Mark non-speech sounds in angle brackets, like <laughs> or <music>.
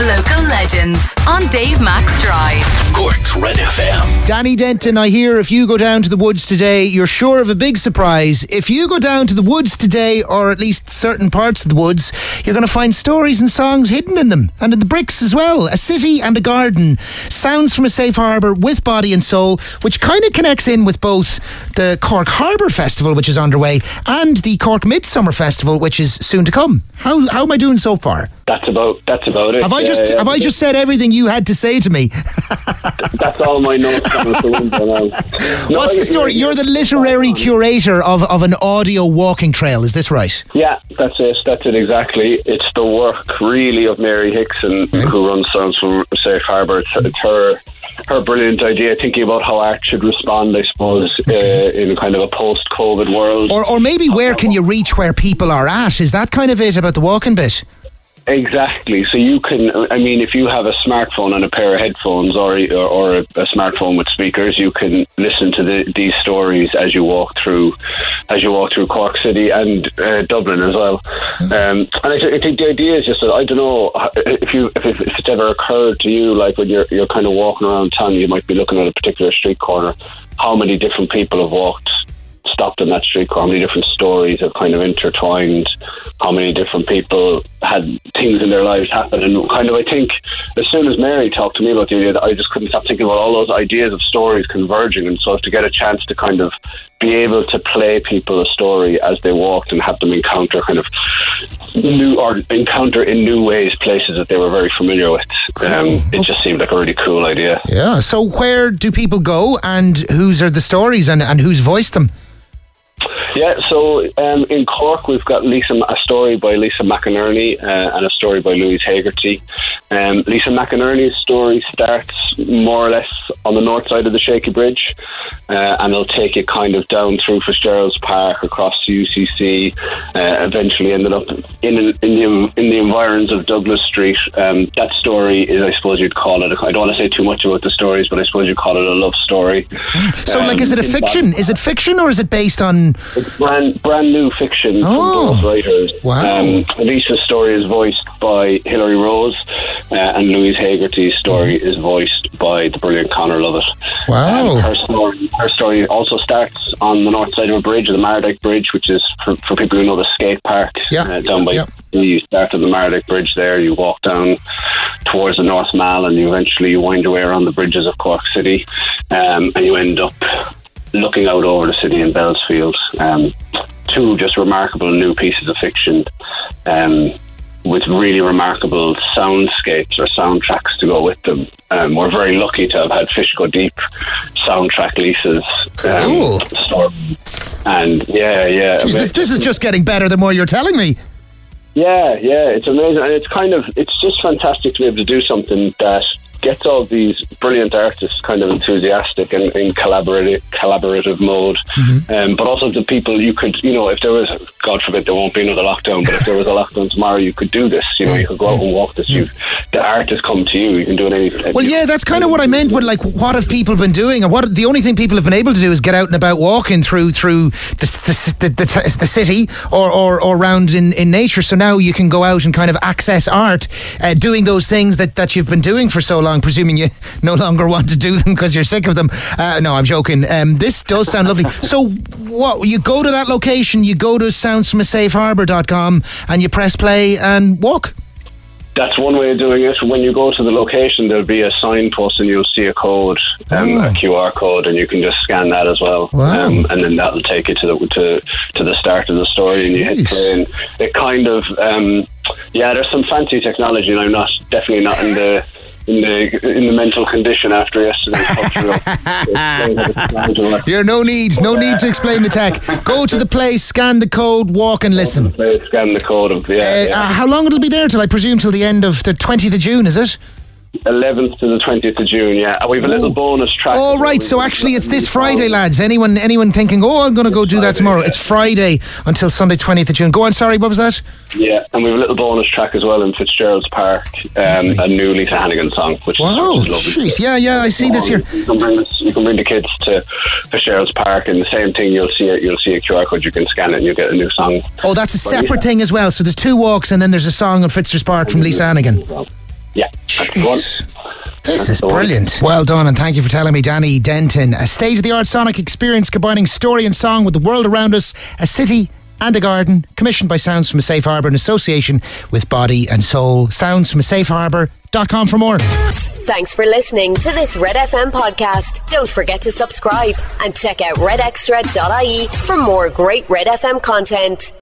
Local legends on Dave Max Drive. Cork's Red FM. Danny Denton, I hear if you go down to the woods today, you're sure of a big surprise. If you go down to the woods today, or at least certain parts of the woods, you're going to find stories and songs hidden in them, and in the bricks as well. A city and a garden. Sounds from a safe harbour with body and soul, which kind of connects in with both the Cork Harbour Festival, which is underway, and the Cork Midsummer Festival, which is soon to come. How, how am I doing so far? That's about that's about it. Have I just yeah. have I just said everything you had to say to me? <laughs> That's all my notes coming through window now. No, <laughs> What's the story? You're the literary curator of, of an audio walking trail, is this right? Yeah, that's it. That's it exactly. It's the work really of Mary Hickson, who runs Sounds from Safe Harbour. It's, it's her her brilliant idea, thinking about how art should respond, I suppose, uh, in kind of a post-COVID world. Or, or maybe where can you reach where people are at? Is that kind of it about the walking bit? Exactly. So you can, I mean, if you have a smartphone and a pair of headphones, or or, or a, a smartphone with speakers, you can listen to the, these stories as you walk through, as you walk through Cork City and uh, Dublin as well. Um, and I, I think the idea is just that I don't know if you if, if it's ever occurred to you, like when you're you're kind of walking around town, you might be looking at a particular street corner, how many different people have walked stopped in that street corner, how many different stories have kind of intertwined, how many different people had things in their lives happen. And kind of, I think, as soon as Mary talked to me about the idea, I just couldn't stop thinking about all those ideas of stories converging. And so to get a chance to kind of be able to play people a story as they walked and have them encounter kind of new or encounter in new ways places that they were very familiar with. Um, it just seemed like a really cool idea. Yeah. So where do people go and whose are the stories and, and who's voiced them? Yeah, so um, in Cork we've got Lisa, a story by Lisa McInerney uh, and a story by Louise Hegarty. Um, Lisa McInerney's story starts more or less on the north side of the Shaky Bridge, uh, and it'll take you kind of down through Fitzgerald's Park, across the UCC, uh, eventually ended up in in the in the environs of Douglas Street. Um, that story is, I suppose you'd call it. I don't want to say too much about the stories, but I suppose you'd call it a love story. So, like, Um, is it a fiction? Is it fiction or is it based on. it's brand brand new fiction Oh, from both writers. wow. Um, Lisa's story is voiced by Hilary Rose, uh, and Louise Hegarty's story is voiced by the brilliant Conor Lovett. Wow. Um, her story, her story also starts on the north side of a bridge, the Mardyke Bridge, which is for, for people who know the skate park Yeah, uh, down by. yeah. You start at the Mardyke Bridge there. You walk down towards the North Mall, and you eventually you wind your way around the bridges of Cork City, um, and you end up looking out over the city in Bell's Field. Um, two just remarkable new pieces of fiction. Um, with really remarkable soundscapes or soundtracks to go with them. Um, we're very lucky to have had Fish Go Deep soundtrack Cool. um. And yeah, yeah. Jeez, this, this is just getting better the more you're telling me. Yeah, yeah, it's amazing, and it's kind of it's just fantastic to be able to do something that gets all these brilliant artists kind of enthusiastic and in collaborative collaborative mode, um, but also the people you could you know if there was God forbid there won't be another lockdown, but if there was a lockdown tomorrow, you could do this. You know, you could go out and walk this. You, the artists come to you. You can do it any. Well, yeah, that's kind of what I meant with like, what have people been doing? And what the only thing people have been able to do is get out and about walking through through the the, the, the, the city or, or, or around in, in nature. So now you can go out and kind of access art, uh, doing those things that, that you've been doing for so long, presuming you <laughs> no longer want to do them because you're sick of them. Uh, no, I'm joking. Um, this does sound lovely. <laughs> So, what you go to that location, you go to soundsfromasafeharbour.com and you press play and walk. That's one way of doing it. When you go to the location, there'll be a signpost and you'll see a code, um, Oh. a QR code, and you can just scan that as well. Wow. Um, and then that'll take you to the to, to the start of the story, and you hit play. And it kind of, um, yeah, there's some fancy technology, and I'm not definitely not in the. In the in the mental condition after yesterday's <laughs> You're no need, no need to explain the tech. Go to the place, scan the code, walk and listen. Scan the code of yeah, Uh, yeah. uh, how long it'll be there till? I presume till the end of the 20th of June, is it? 11th to the 20th of June. Yeah, and we've a little bonus track. All right, so actually it's this Friday, lads. Anyone, anyone thinking, oh, I'm going to go do that tomorrow? yeah. It's Friday until Sunday, 20th of June. Go on, sorry, what was that? Yeah, and we have a little bonus track as well in Fitzgerald's Park, um, a new Lisa Hannigan song, which Wow, is, lovely. jeez, yeah, yeah, I see this here. You can, bring, this- you can bring the kids to Fitzgerald's Park, and the same thing. You'll see it. You'll see a QR code. You can scan it, and you'll get a new song. Oh, that's a Well, separate yeah. thing as well. So there's two walks, and then there's a song on Fitzgerald's Park from Lisa Hannigan. Yeah, Jeez. This is brilliant. Well done, and thank you for telling me, Danny Denton. A state of the art sonic experience combining story and song with the world around us, a city and a garden, commissioned by Sounds from a Safe Harbour in association with Body and Soul. Sounds from a Safe Harbour.com for more. Thanks for listening to this Red FM podcast. Don't forget to subscribe and check out redextra.ie for more great Red FM content.